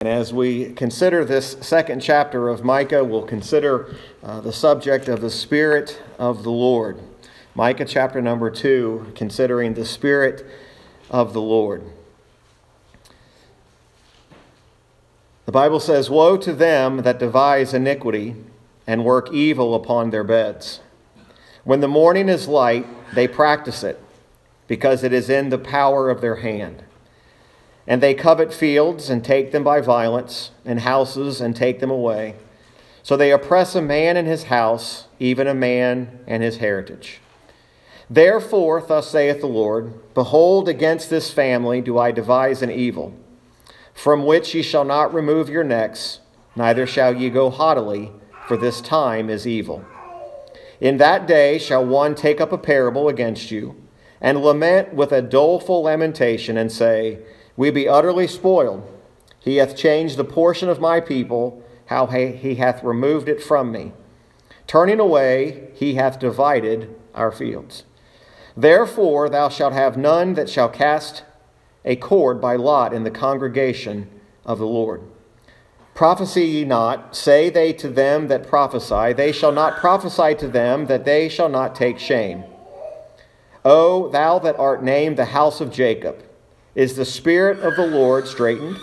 And as we consider this second chapter of Micah, we'll consider uh, the subject of the Spirit of the Lord. Micah chapter number 2, considering the Spirit of the Lord. The Bible says, Woe to them that devise iniquity and work evil upon their beds. When the morning is light, they practice it, because it is in the power of their hand. And they covet fields and take them by violence, and houses and take them away. So they oppress a man in his house, even a man and his heritage. Therefore, thus saith the Lord Behold, against this family do I devise an evil, from which ye shall not remove your necks, neither shall ye go haughtily, for this time is evil. In that day shall one take up a parable against you, and lament with a doleful lamentation, and say, we be utterly spoiled. He hath changed the portion of my people, how he hath removed it from me. Turning away, he hath divided our fields. Therefore, thou shalt have none that shall cast a cord by lot in the congregation of the Lord. Prophesy ye not, say they to them that prophesy, they shall not prophesy to them that they shall not take shame. O thou that art named the house of Jacob, is the Spirit of the Lord straitened?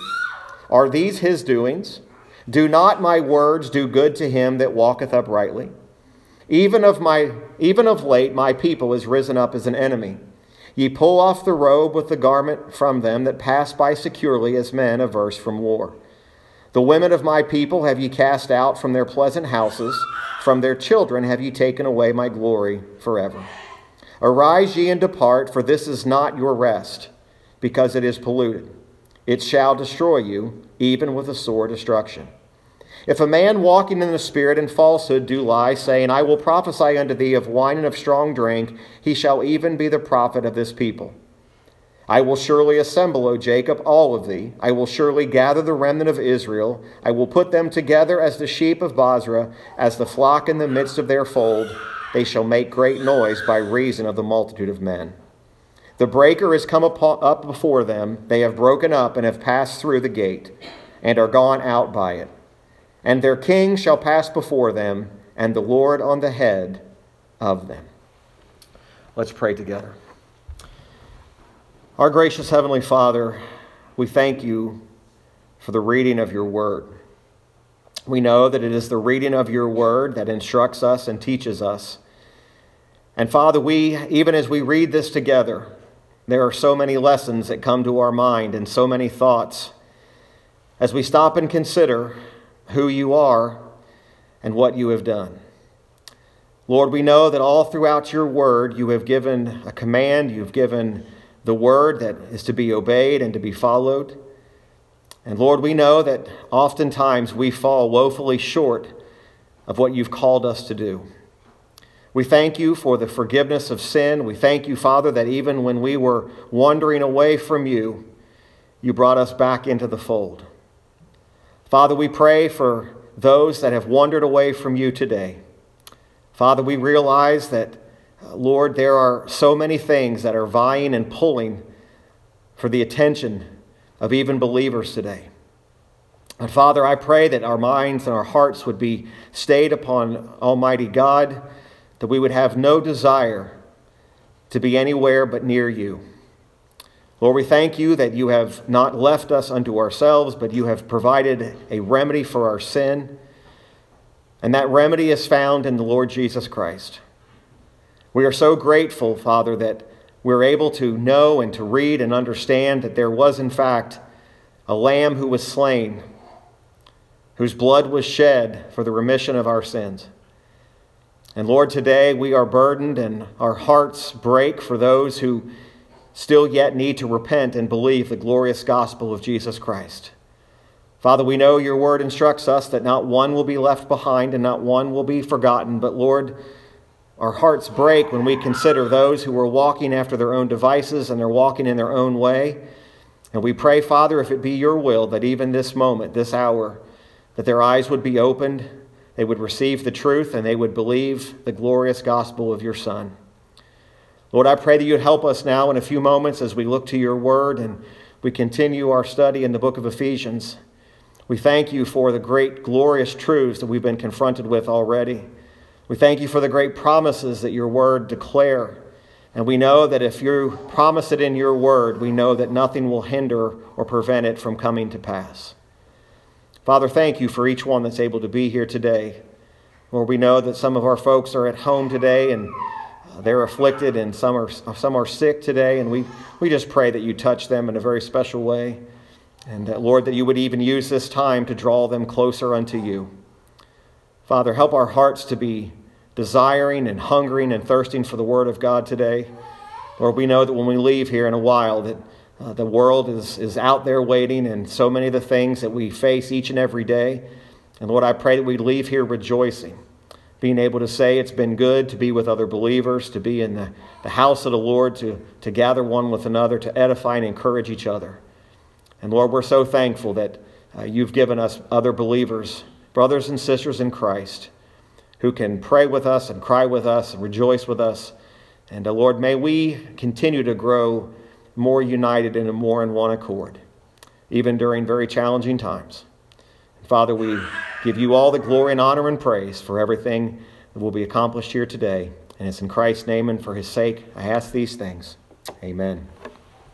Are these his doings? Do not my words do good to him that walketh uprightly? Even of, my, even of late my people is risen up as an enemy. Ye pull off the robe with the garment from them that pass by securely as men averse from war. The women of my people have ye cast out from their pleasant houses, from their children have ye taken away my glory forever. Arise ye and depart, for this is not your rest because it is polluted. It shall destroy you, even with a sore destruction. If a man walking in the Spirit in falsehood do lie, saying, I will prophesy unto thee of wine and of strong drink, he shall even be the prophet of this people. I will surely assemble, O Jacob, all of thee. I will surely gather the remnant of Israel. I will put them together as the sheep of Bozrah, as the flock in the midst of their fold. They shall make great noise by reason of the multitude of men. The breaker is come up before them. They have broken up and have passed through the gate and are gone out by it. And their king shall pass before them, and the Lord on the head of them. Let's pray together. Our gracious Heavenly Father, we thank you for the reading of your word. We know that it is the reading of your word that instructs us and teaches us. And Father, we, even as we read this together, there are so many lessons that come to our mind and so many thoughts as we stop and consider who you are and what you have done. Lord, we know that all throughout your word you have given a command, you've given the word that is to be obeyed and to be followed. And Lord, we know that oftentimes we fall woefully short of what you've called us to do. We thank you for the forgiveness of sin. We thank you, Father, that even when we were wandering away from you, you brought us back into the fold. Father, we pray for those that have wandered away from you today. Father, we realize that, uh, Lord, there are so many things that are vying and pulling for the attention of even believers today. And Father, I pray that our minds and our hearts would be stayed upon Almighty God that we would have no desire to be anywhere but near you. Lord, we thank you that you have not left us unto ourselves, but you have provided a remedy for our sin. And that remedy is found in the Lord Jesus Christ. We are so grateful, Father, that we're able to know and to read and understand that there was, in fact, a lamb who was slain, whose blood was shed for the remission of our sins. And Lord, today we are burdened and our hearts break for those who still yet need to repent and believe the glorious gospel of Jesus Christ. Father, we know your word instructs us that not one will be left behind and not one will be forgotten. But Lord, our hearts break when we consider those who are walking after their own devices and they're walking in their own way. And we pray, Father, if it be your will, that even this moment, this hour, that their eyes would be opened they would receive the truth and they would believe the glorious gospel of your Son. Lord, I pray that you'd help us now in a few moments as we look to your word and we continue our study in the book of Ephesians. We thank you for the great, glorious truths that we've been confronted with already. We thank you for the great promises that your word declare. And we know that if you promise it in your word, we know that nothing will hinder or prevent it from coming to pass. Father, thank you for each one that's able to be here today. Lord, we know that some of our folks are at home today and uh, they're afflicted and some are, some are sick today. And we, we just pray that you touch them in a very special way. And that, Lord, that you would even use this time to draw them closer unto you. Father, help our hearts to be desiring and hungering and thirsting for the Word of God today. Lord, we know that when we leave here in a while, that uh, the world is, is out there waiting and so many of the things that we face each and every day. And Lord, I pray that we leave here rejoicing, being able to say it's been good to be with other believers, to be in the, the house of the Lord, to, to gather one with another, to edify and encourage each other. And Lord, we're so thankful that uh, you've given us other believers, brothers and sisters in Christ, who can pray with us and cry with us and rejoice with us. And uh, Lord, may we continue to grow more united and more in one accord, even during very challenging times. Father, we give you all the glory and honor and praise for everything that will be accomplished here today. And it's in Christ's name and for his sake I ask these things. Amen.